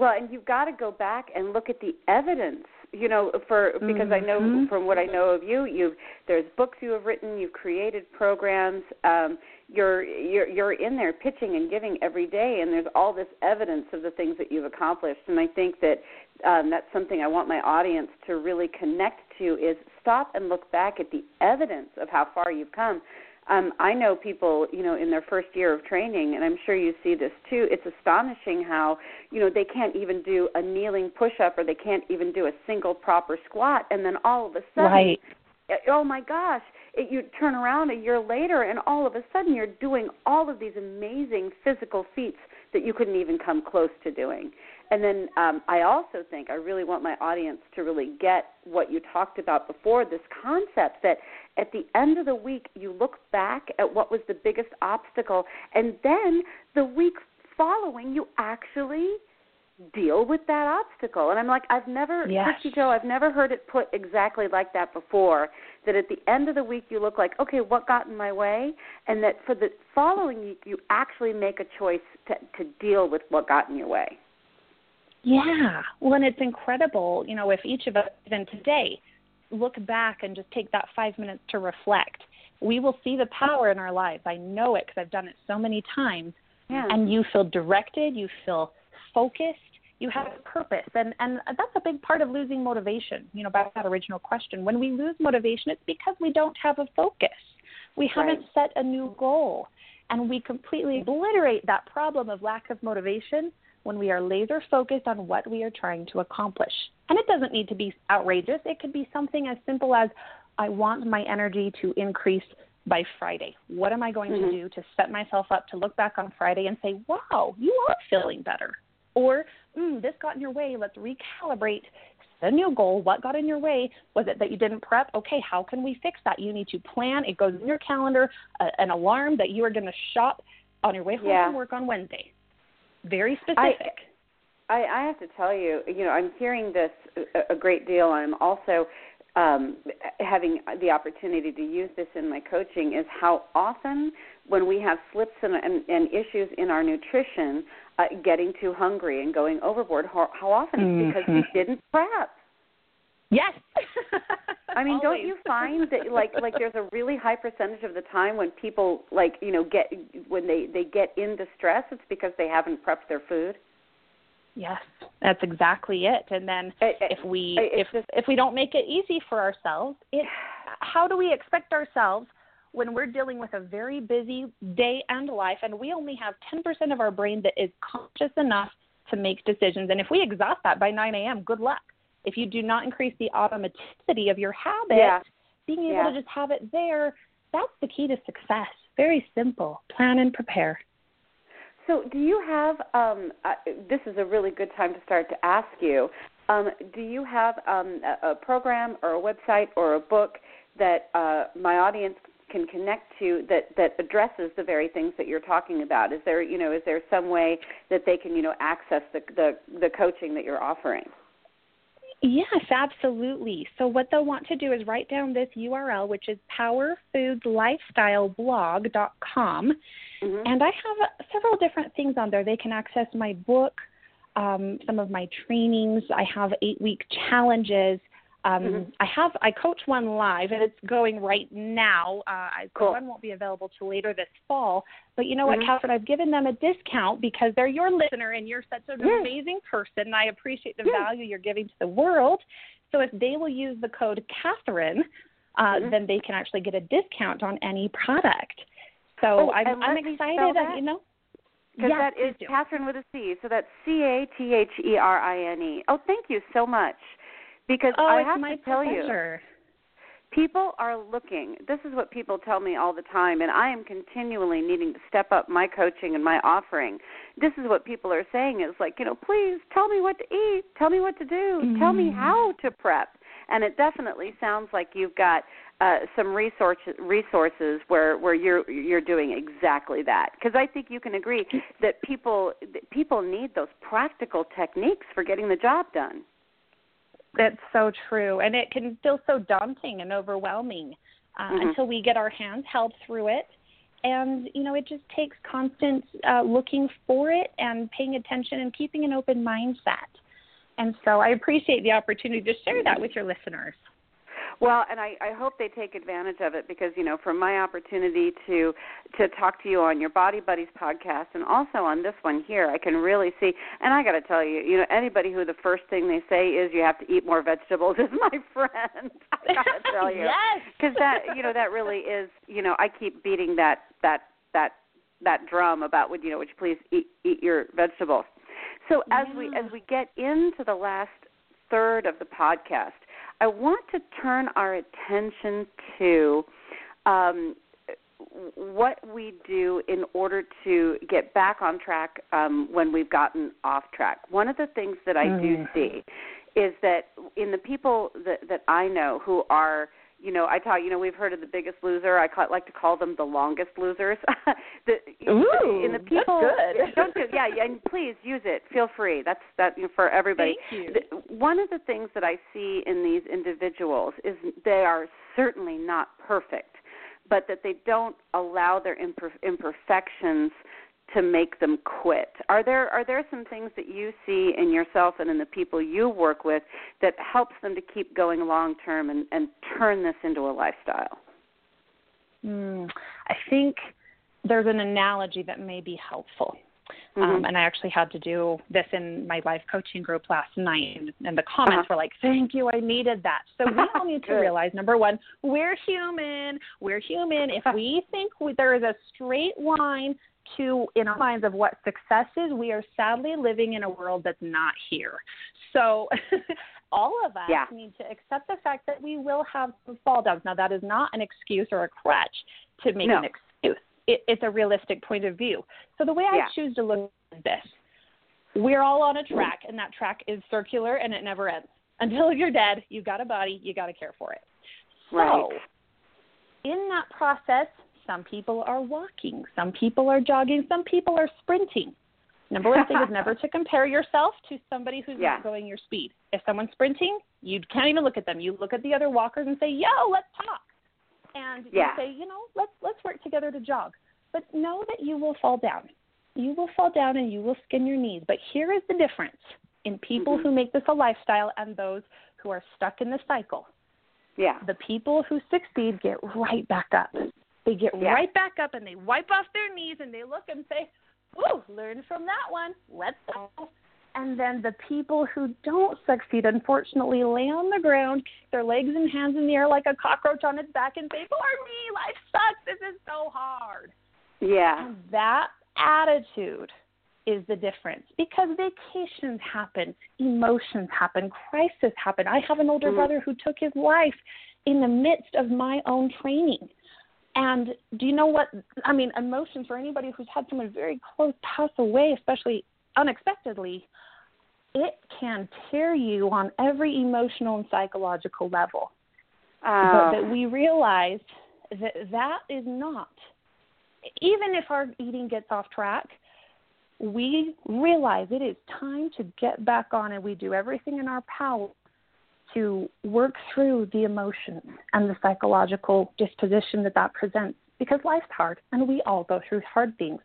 Speaker 2: Well, and you've got to go back and look at the evidence. You know, for because I know
Speaker 3: Mhm.
Speaker 2: from what I know of you, you've there's books you have written, you've created programs, um, you're you're you're in there pitching and giving every day, and there's all this evidence of the things that you've accomplished. And I think that um, that's something I want my audience to really connect to is stop and look back at the evidence of how far you've come um, I know people, you know, in their first year of training, and I'm sure you see this too. It's astonishing how, you know, they can't even do a kneeling push-up or they can't even do a single proper squat, and then all of a sudden,
Speaker 3: Right.
Speaker 2: oh my gosh, it, you turn around a year later, and all of a sudden you're doing all of these amazing physical feats that you couldn't even come close to doing. And then um, I also think I really want my audience to really get what you talked about before this concept that at the end of the week you look back at what was the biggest obstacle, and then the week following you actually deal with that obstacle. And I'm like, I've never,
Speaker 3: Yes.
Speaker 2: Kristy Jo, I've never heard it put exactly like that before. That at the end of the week you look like, okay, what got in my way, and that for the following week you actually make a choice to to deal with what got in your way.
Speaker 3: Yeah. Well, and it's incredible, you know, if each of us, even today, look back and just take that five minutes to reflect, we will see the power in our lives. I know it because I've done it so many times.
Speaker 2: Yeah.
Speaker 3: And you feel directed, you feel focused, you have a purpose. And, and that's a big part of losing motivation. You know, back to that original question. When we lose motivation, it's because we don't have a focus. We haven't set a new goal. And we completely obliterate that problem of lack of motivation when we are laser focused on what we are trying to accomplish. And it doesn't need to be outrageous, it could be something as simple as I want my energy to increase by Friday. What am I going
Speaker 2: Mhm.
Speaker 3: to do to set myself up to look back on Friday and say, wow, you are feeling better? Or, mm, this got in your way, let's recalibrate. A new goal. What got in your way? Was it that you didn't prep? Okay, how can we fix that? You need to plan. It goes in your calendar, uh, an alarm that you are going to shop on your way home
Speaker 2: Yeah.
Speaker 3: from work on Wednesday. Very specific.
Speaker 2: I, I have to tell you, you know, I'm hearing this a, a great deal. I'm also um, having the opportunity to use this in my coaching. Is how often when we have slips and, and, and issues in our nutrition, uh, getting too hungry and going overboard. How, how often it's mm-hmm. because we didn't prep.
Speaker 3: yes.
Speaker 2: I mean, don't you find that like like there's a really high percentage of the time when people like you know get when they they get into stress, it's because they haven't prepped their food.
Speaker 3: Yes, that's exactly it. And then
Speaker 2: I- I-
Speaker 3: if we
Speaker 2: eh, I-
Speaker 3: if
Speaker 2: just-
Speaker 3: if we don't make it easy for ourselves, it how do we expect ourselves when we're dealing with a very busy day and life and we only have 10% of our brain that is conscious enough to make decisions and if we exhaust that by 9 a.m. good luck if you do not increase the automaticity of your habit
Speaker 2: Yeah.
Speaker 3: being able
Speaker 2: Yeah.
Speaker 3: to just have it there that's the key to success very simple plan and prepare
Speaker 2: So, do you have? Um, uh, this is a really good time to start to ask you. Um, do you have um, a, a program or a website or a book that uh, my audience can connect to that that addresses the very things that you're talking about? Is there, you know, is there some way that they can, you know, access the the, the coaching that you're offering?
Speaker 3: Yes, absolutely. So what they'll want to do is write down this URL, which is powerfoodslifestyleblog.com.
Speaker 2: Mm-hmm.
Speaker 3: And I have several different things on there. They can access my book, um, some of my trainings. I have eight week challenges. Um,
Speaker 2: Mhm.
Speaker 3: I have I coach one live and it's going right now. Uh, I,
Speaker 2: Cool.
Speaker 3: One won't be available till later this fall. But you know what,
Speaker 2: Mhm.
Speaker 3: Catherine? I've given them a discount because they're your listener and you're such an amazing person. And I appreciate the value you're giving to the world. So if they will use the code Catherine, uh,
Speaker 2: Mhm.
Speaker 3: then they can actually get a discount on any product. So
Speaker 2: Oh,
Speaker 3: I'm, I'm
Speaker 2: let me spell
Speaker 3: excited.
Speaker 2: that.
Speaker 3: You know,
Speaker 2: Because
Speaker 3: yes,
Speaker 2: that is. Catherine with a C. So that's C A T H E R I N E. Oh, thank you so much. Because
Speaker 3: Oh,
Speaker 2: I have to tell you,
Speaker 3: pleasure.
Speaker 2: people are looking. This is what people tell me all the time, and I am continually needing to step up my coaching and my offering. This is what people are saying is like, you know, please tell me what to eat, tell me what to do, tell me
Speaker 3: Mhm.
Speaker 2: how to prep. and it definitely sounds like you've got uh, some resources resources where where you're you're doing exactly that because I think you can agree that people that people need those practical techniques for getting the job done.
Speaker 3: That's so true, and it can feel so daunting and overwhelming uh, mm-hmm. until we get our hands held through it. And you know, it just takes constant uh, looking for it and paying attention and keeping an open mindset. And so, I appreciate the opportunity to share that with your listeners.
Speaker 2: Well, and I, I hope they take advantage of it because you know, from my opportunity to to talk to you on your Body Buddies podcast and also on this one here, I can really see. And I got to tell you, you know, anybody who the first thing they say is you have to eat more vegetables is my friend. I got to tell you,
Speaker 3: yes,
Speaker 2: because that you know that really is you know I keep beating that that that that drum about would you know would you please eat eat your vegetables. So as yeah. we as we get into the last third of the podcast, I want to turn our attention to um, what we do in order to get back on track um, when we've gotten off track. One of the things that I mm. do see is that in the people that, that I know who are you know, I taught, you know, we've heard of the biggest loser. I call, like to call them the longest losers.
Speaker 3: the, Ooh,
Speaker 2: in the people,
Speaker 3: that's
Speaker 2: good. don't do, yeah, and please use it. Feel free. That's that you know, for everybody.
Speaker 3: Thank you.
Speaker 2: The, one of the things that I see in these individuals is they are certainly not perfect, but that they don't allow their imper- imperfections to make them quit. Are there are there some things that you see in yourself and in the people you work with that helps them to keep going long term and, and turn this into a lifestyle?
Speaker 3: Mm, I think there's an analogy that may be helpful. Mm-hmm. Um, and I actually had to do this in my life coaching group last night, and, and the comments uh-huh. were like, "Thank you, I needed that." So we all need to realize number one, we're human. We're human. If we think we, there is a straight line to in our minds of what success is, we are sadly living in a world that's not here. So all of us
Speaker 2: yeah.
Speaker 3: need to accept the fact that we will have some fall downs. Now that is not an excuse or a crutch to make
Speaker 2: no.
Speaker 3: an excuse. It, it's a realistic point of view. So the way
Speaker 2: yeah.
Speaker 3: I choose to look at this, we're all on a track, and that track is circular and it never ends. Until you're dead, you've got a body, you got to care for it.
Speaker 2: Right.
Speaker 3: So, in that process, some people are walking. Some people are jogging. Some people are sprinting. Number one thing is never to compare yourself to somebody who's
Speaker 2: yeah.
Speaker 3: not going your speed. If someone's sprinting, you can't even look at them. You look at the other walkers and say, "Yo, let's talk." And
Speaker 2: yeah.
Speaker 3: you say, "You know, let's let's work together to jog." But know that you will fall down. You will fall down and you will skin your knees. But here is the difference in people
Speaker 2: mm-hmm.
Speaker 3: who make this a lifestyle and those who are stuck in the cycle.
Speaker 2: Yeah.
Speaker 3: The people who succeed get right back up. They get
Speaker 2: yeah.
Speaker 3: right back up and they wipe off their knees and they look and say, "Ooh, learn from that one. Let's go." And then the people who don't succeed, unfortunately, lay on the ground, their legs and hands in the air like a cockroach on its back, and say, "Poor me, life sucks. This is so hard."
Speaker 2: Yeah.
Speaker 3: And that attitude is the difference because vacations happen, emotions happen, crisis happen. I have an older
Speaker 2: mm-hmm.
Speaker 3: brother who took his life in the midst of my own training. And do you know what? I mean, emotions for anybody who's had someone very close pass away, especially unexpectedly, it can tear you on every emotional and psychological level.
Speaker 2: Uh,
Speaker 3: but that we realize that that is not, even if our eating gets off track, we realize it is time to get back on and we do everything in our power to work through the emotions and the psychological disposition that that presents because life's hard and we all go through hard things.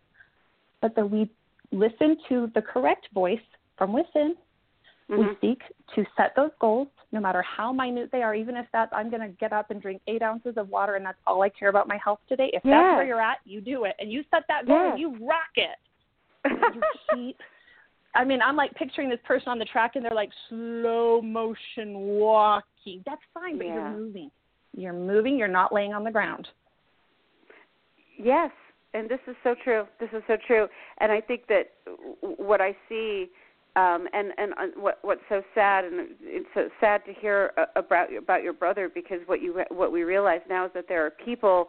Speaker 3: But that we listen to the correct voice from within.
Speaker 2: Mm-hmm.
Speaker 3: We seek to set those goals, no matter how minute they are, even if that's I'm going to get up and drink eight ounces of water and that's all I care about my health today. If
Speaker 2: yes.
Speaker 3: that's where you're at, you do it. And you set that goal
Speaker 2: yes.
Speaker 3: and you rock it. you keep I mean, I'm like picturing this person on the track and they're like slow motion walking. That's fine, but
Speaker 2: yeah.
Speaker 3: you're moving. You're moving, you're not laying on the ground.
Speaker 2: Yes, and this is so true. This is so true. And I think that what I see um and and uh, what what's so sad and it's so sad to hear about about your brother because what you what we realize now is that there are people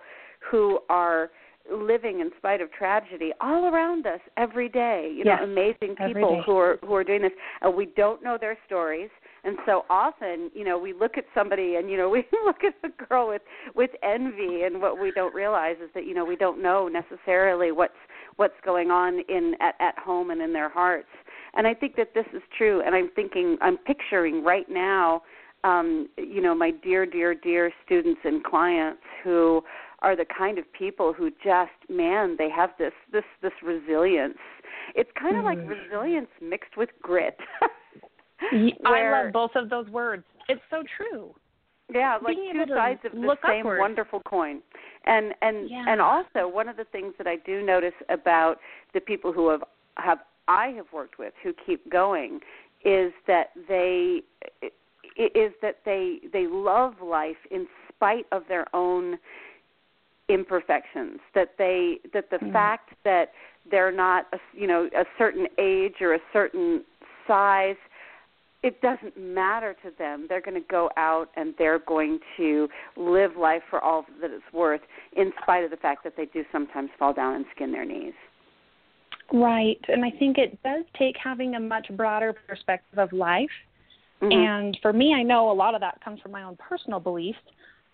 Speaker 2: who are living in spite of tragedy all around us every day. You
Speaker 3: yes,
Speaker 2: know, amazing people who are who are doing this. Uh, we don't know their stories, And so often, you know, we look at somebody and you know, we look at a girl with with envy and what we don't realize is that you know, we don't know necessarily what's what's going on in at at home and in their hearts. And I think that this is true and I'm thinking I'm picturing right now um you know, my dear dear dear students and clients who are the kind of people who just man, they have this this this resilience. It's kind of mm. like resilience mixed with grit.
Speaker 3: I love both of those words. It's so true.
Speaker 2: Yeah, like
Speaker 3: Being
Speaker 2: two sides of the same
Speaker 3: upward.
Speaker 2: wonderful coin. And and
Speaker 3: yeah.
Speaker 2: and also one of the things that I do notice about the people who have have I have worked with who keep going is that they is that they they love life in spite of their own imperfections that they that the
Speaker 3: mm.
Speaker 2: fact that they're not a, you know a certain age or a certain size it doesn't matter to them. They're going to go out and they're going to live life for all that it's worth, in spite of the fact that they do sometimes fall down and skin their knees.
Speaker 3: Right. And I think it does take having a much broader perspective of life.
Speaker 2: Mm-hmm.
Speaker 3: And for me, I know a lot of that comes from my own personal beliefs.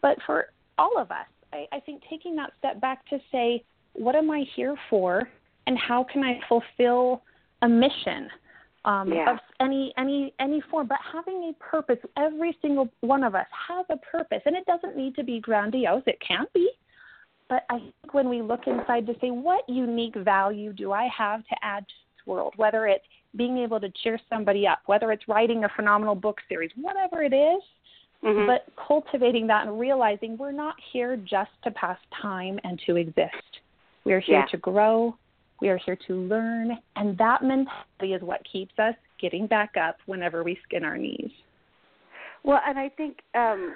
Speaker 3: But for all of us, I, I think taking that step back to say, what am I here for? And how can I fulfill a mission? Um,
Speaker 2: yeah.
Speaker 3: of any any any form, but having a purpose. Every single one of us has a purpose, and it doesn't need to be grandiose. It can be, but I think when we look inside to say, what unique value do I have to add to this world? Whether it's being able to cheer somebody up, whether it's writing a phenomenal book series, whatever it is,
Speaker 2: mm-hmm.
Speaker 3: but cultivating that and realizing we're not here just to pass time and to exist. We're here
Speaker 2: yeah.
Speaker 3: to grow, we are here to learn, and that mentality is what keeps us getting back up whenever we skin our knees.
Speaker 2: Well, and I think um,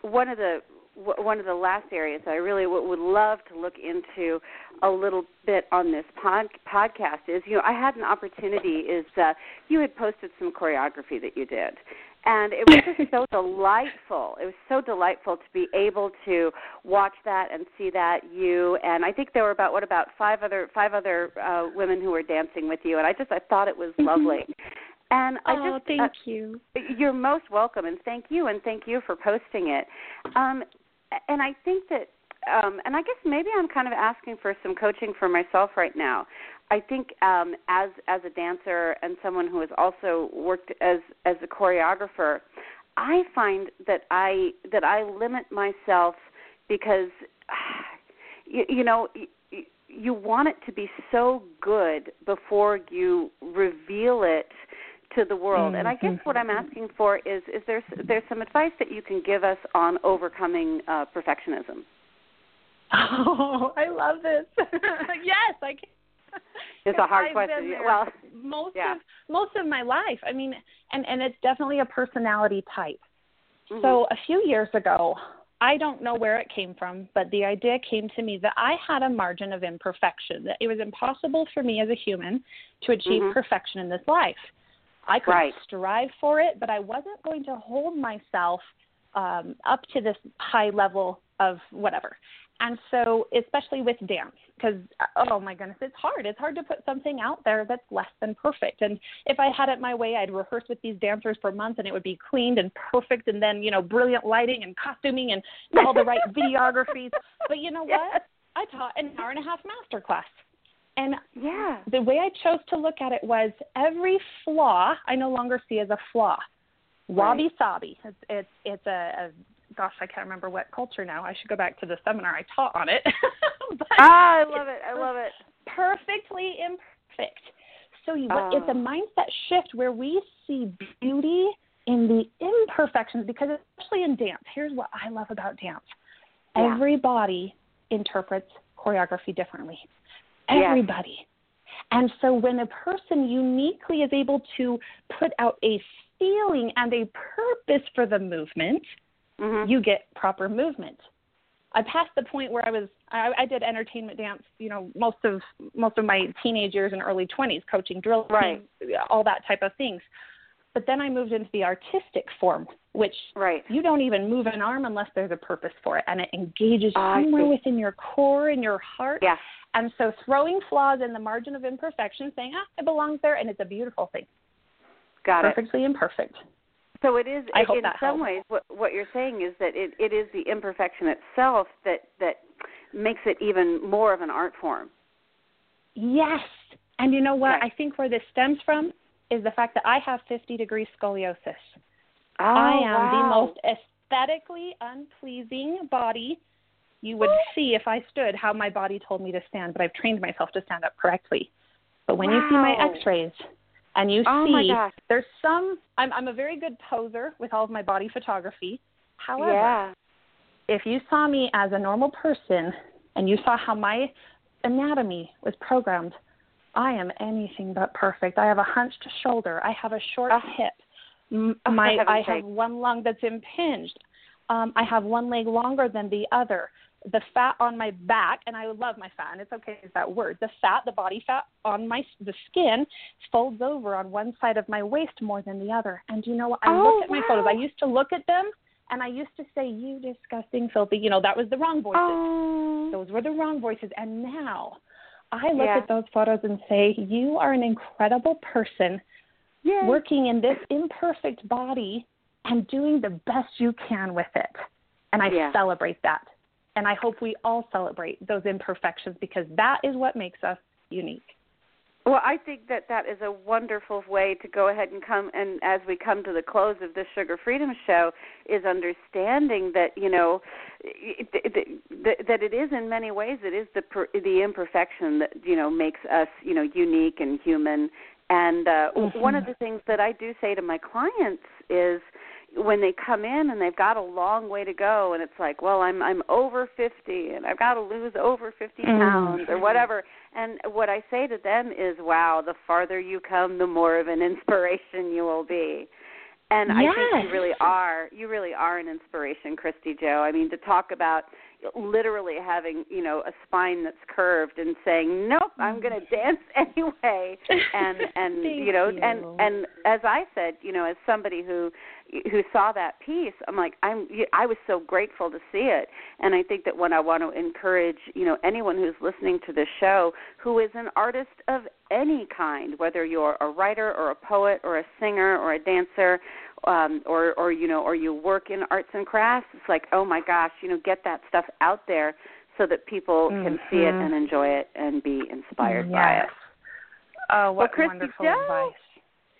Speaker 2: one of the one of the last areas I really would love to look into a little bit on this pod- podcast is, you know, I had an opportunity. Is uh, you had posted some choreography that you did, and it was just so delightful. It was so delightful to be able to watch that and see that you and I think there were about what about five other five other uh, women who were dancing with you, and I just I thought it was
Speaker 3: mm-hmm.
Speaker 2: lovely. And I
Speaker 3: oh,
Speaker 2: just
Speaker 3: thank
Speaker 2: uh,
Speaker 3: you.
Speaker 2: You're most welcome, and thank you, and thank you for posting it. Um, and I think that um, and I guess maybe I'm kind of asking for some coaching for myself right now. I think um, as as a dancer and someone who has also worked as as a choreographer, I find that I that I limit myself because you, you know you, you want it to be so good before you reveal it to the world.
Speaker 3: Mm-hmm.
Speaker 2: And I guess what I'm asking for is is there there's some advice that you can give us on overcoming uh, perfectionism.
Speaker 3: Oh, I love this. yes, I can.
Speaker 2: It's a hard
Speaker 3: I've
Speaker 2: question. Well,
Speaker 3: most
Speaker 2: yeah.
Speaker 3: of most of my life. I mean, and and it's definitely a personality type.
Speaker 2: mm-hmm.
Speaker 3: So a few years ago, I don't know where it came from, but the idea came to me that I had a margin of imperfection. That it was impossible for me as a human to achieve
Speaker 2: Mhm.
Speaker 3: perfection in this life. I could
Speaker 2: Right.
Speaker 3: strive for it, but I wasn't going to hold myself um, up to this high level of whatever. And so, especially with dance, because uh, oh my goodness, it's hard. It's hard to put something out there that's less than perfect. And if I had it my way, I'd rehearse with these dancers for months, and it would be cleaned and perfect, and then you know, brilliant lighting and costuming and all the right videographies. But you know what? I taught an hour and a half master class. And
Speaker 2: yeah.
Speaker 3: the way I chose to look at it was every flaw I no longer see as a flaw. Wabi sabi. It's it's it's a, a gosh, I can't remember what culture now. I should go back to the seminar I taught on it. but
Speaker 2: ah, I love it. I love it.
Speaker 3: Perfectly imperfect. So you, what it's a
Speaker 2: Oh.
Speaker 3: mindset shift where we see beauty in the imperfections because especially in dance. Here's what I love about dance.
Speaker 2: Yeah.
Speaker 3: Everybody interprets choreography differently.
Speaker 2: Yes.
Speaker 3: Everybody. And so when a person uniquely is able to put out a feeling and a purpose for the movement,
Speaker 2: Mhm.
Speaker 3: you get proper movement. I passed the point where I was I, I did entertainment dance, you know, most of most of my teenage years and early twenties, coaching drill
Speaker 2: Right.
Speaker 3: all that type of things. But then I moved into the artistic form, which
Speaker 2: Right.
Speaker 3: you don't even move an arm unless there's a purpose for it, and it engages
Speaker 2: Oh, I
Speaker 3: somewhere
Speaker 2: see.
Speaker 3: within your core and your heart.
Speaker 2: Yeah.
Speaker 3: And so throwing flaws in the margin of imperfection, saying, ah, it belongs there, and it's a beautiful thing.
Speaker 2: Got it.
Speaker 3: Perfectly imperfect.
Speaker 2: So it is
Speaker 3: I hope
Speaker 2: in
Speaker 3: that
Speaker 2: some
Speaker 3: helps.
Speaker 2: ways what what you're saying is that it, it is the imperfection itself that that makes it even more of an art form.
Speaker 3: Yes. And you know what?
Speaker 2: Okay.
Speaker 3: I think where this stems from is the fact that I have 50 degree scoliosis.
Speaker 2: Oh,
Speaker 3: I am the most aesthetically unpleasing body you would see if I stood how my body told me to stand, but I've trained myself to stand up correctly. But when you see my x-rays and you
Speaker 2: Oh, my
Speaker 3: see
Speaker 2: gosh.
Speaker 3: there's some I'm I'm a very good poser with all of my body photography. However,
Speaker 2: yeah.
Speaker 3: if you saw me as a normal person and you saw how my anatomy was programmed, I am anything but perfect. I have a hunched shoulder. I have a short
Speaker 2: Oh.
Speaker 3: hip.
Speaker 2: Oh,
Speaker 3: my I
Speaker 2: sake.
Speaker 3: have one lung that's impinged. Um, I have one leg longer than the other. The fat on my back, and I love my fat, and it's okay use that word. The fat, the body fat on my the skin, folds over on one side of my waist more than the other. And you know what? I
Speaker 2: Oh,
Speaker 3: look at my photos. I used to look at them, and I used to say, "You disgusting, filthy." You know, that was the wrong voices.
Speaker 2: Oh.
Speaker 3: Those were the wrong voices. And now I look
Speaker 2: Yeah.
Speaker 3: at those photos and say, You are an incredible person
Speaker 2: Yay.
Speaker 3: working in this imperfect body and doing the best you can with it. And I
Speaker 2: Yeah.
Speaker 3: celebrate that. And I hope we all celebrate those imperfections because that is what makes us unique.
Speaker 2: Well, I think that that is a wonderful way to go ahead and come and as we come to the close of this Sugar Freedom show is understanding that you know that that it is in many ways it is the per- the imperfection that you know makes us you know unique and human. And uh,
Speaker 3: Mhm.
Speaker 2: one of the things that I do say to my clients is when they come in and they've got a long way to go and it's like well i'm i'm over 50 and i've got to lose over 50
Speaker 3: Mm.
Speaker 2: pounds or whatever. And what i say to them is wow the farther you come the more of an inspiration you will be. And i think you really are you really are an inspiration Kristy Jo i mean to talk about literally having you know a spine that's curved and saying nope i'm going to dance anyway. And and you know
Speaker 3: you.
Speaker 2: and and as i said you know as somebody who who saw that piece i'm like i'm i was so grateful to see it and i think that what i want to encourage you know anyone who's listening to this show who is an artist of any kind whether you're a writer or a poet or a singer or a dancer um or or you know or you work in arts and crafts it's like oh my gosh you know get that stuff out there so that people can see it
Speaker 3: Mhm.
Speaker 2: and enjoy it and be inspired by it
Speaker 3: Oh, what
Speaker 2: Kristy
Speaker 3: wonderful
Speaker 2: Jo,
Speaker 3: advice.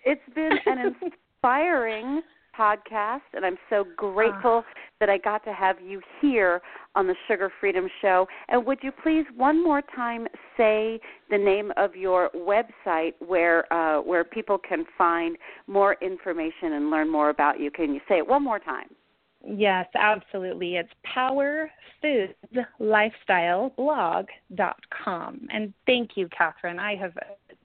Speaker 2: it's been an inspiring podcast, and I'm so grateful that I got to have you here on the Sugar Freedom Show. And would you please, one more time, say the name of your website where uh, where people can find more information and learn more about you? Can you say it one more time?
Speaker 3: Yes, absolutely. It's powerfoodlifestyleblog.com. And thank you, Catherine. I have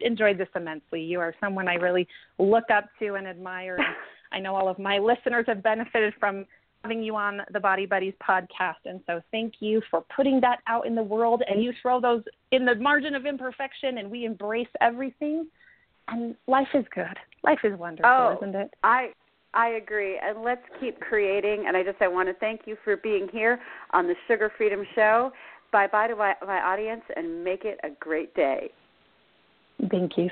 Speaker 3: enjoyed this immensely. You are someone I really look up to and admire. I know all of my listeners have benefited from having you on the Body Buddies podcast. And so thank you for putting that out in the world. And you throw those in the margin of imperfection, and we embrace everything. And life is good. Life is wonderful,
Speaker 2: Oh,
Speaker 3: isn't it?
Speaker 2: I I agree, and let's keep creating. And I just I want to thank you for being here on the Sugar Freedom Show. Bye bye to my, my audience, and make it a great day.
Speaker 3: Thank you.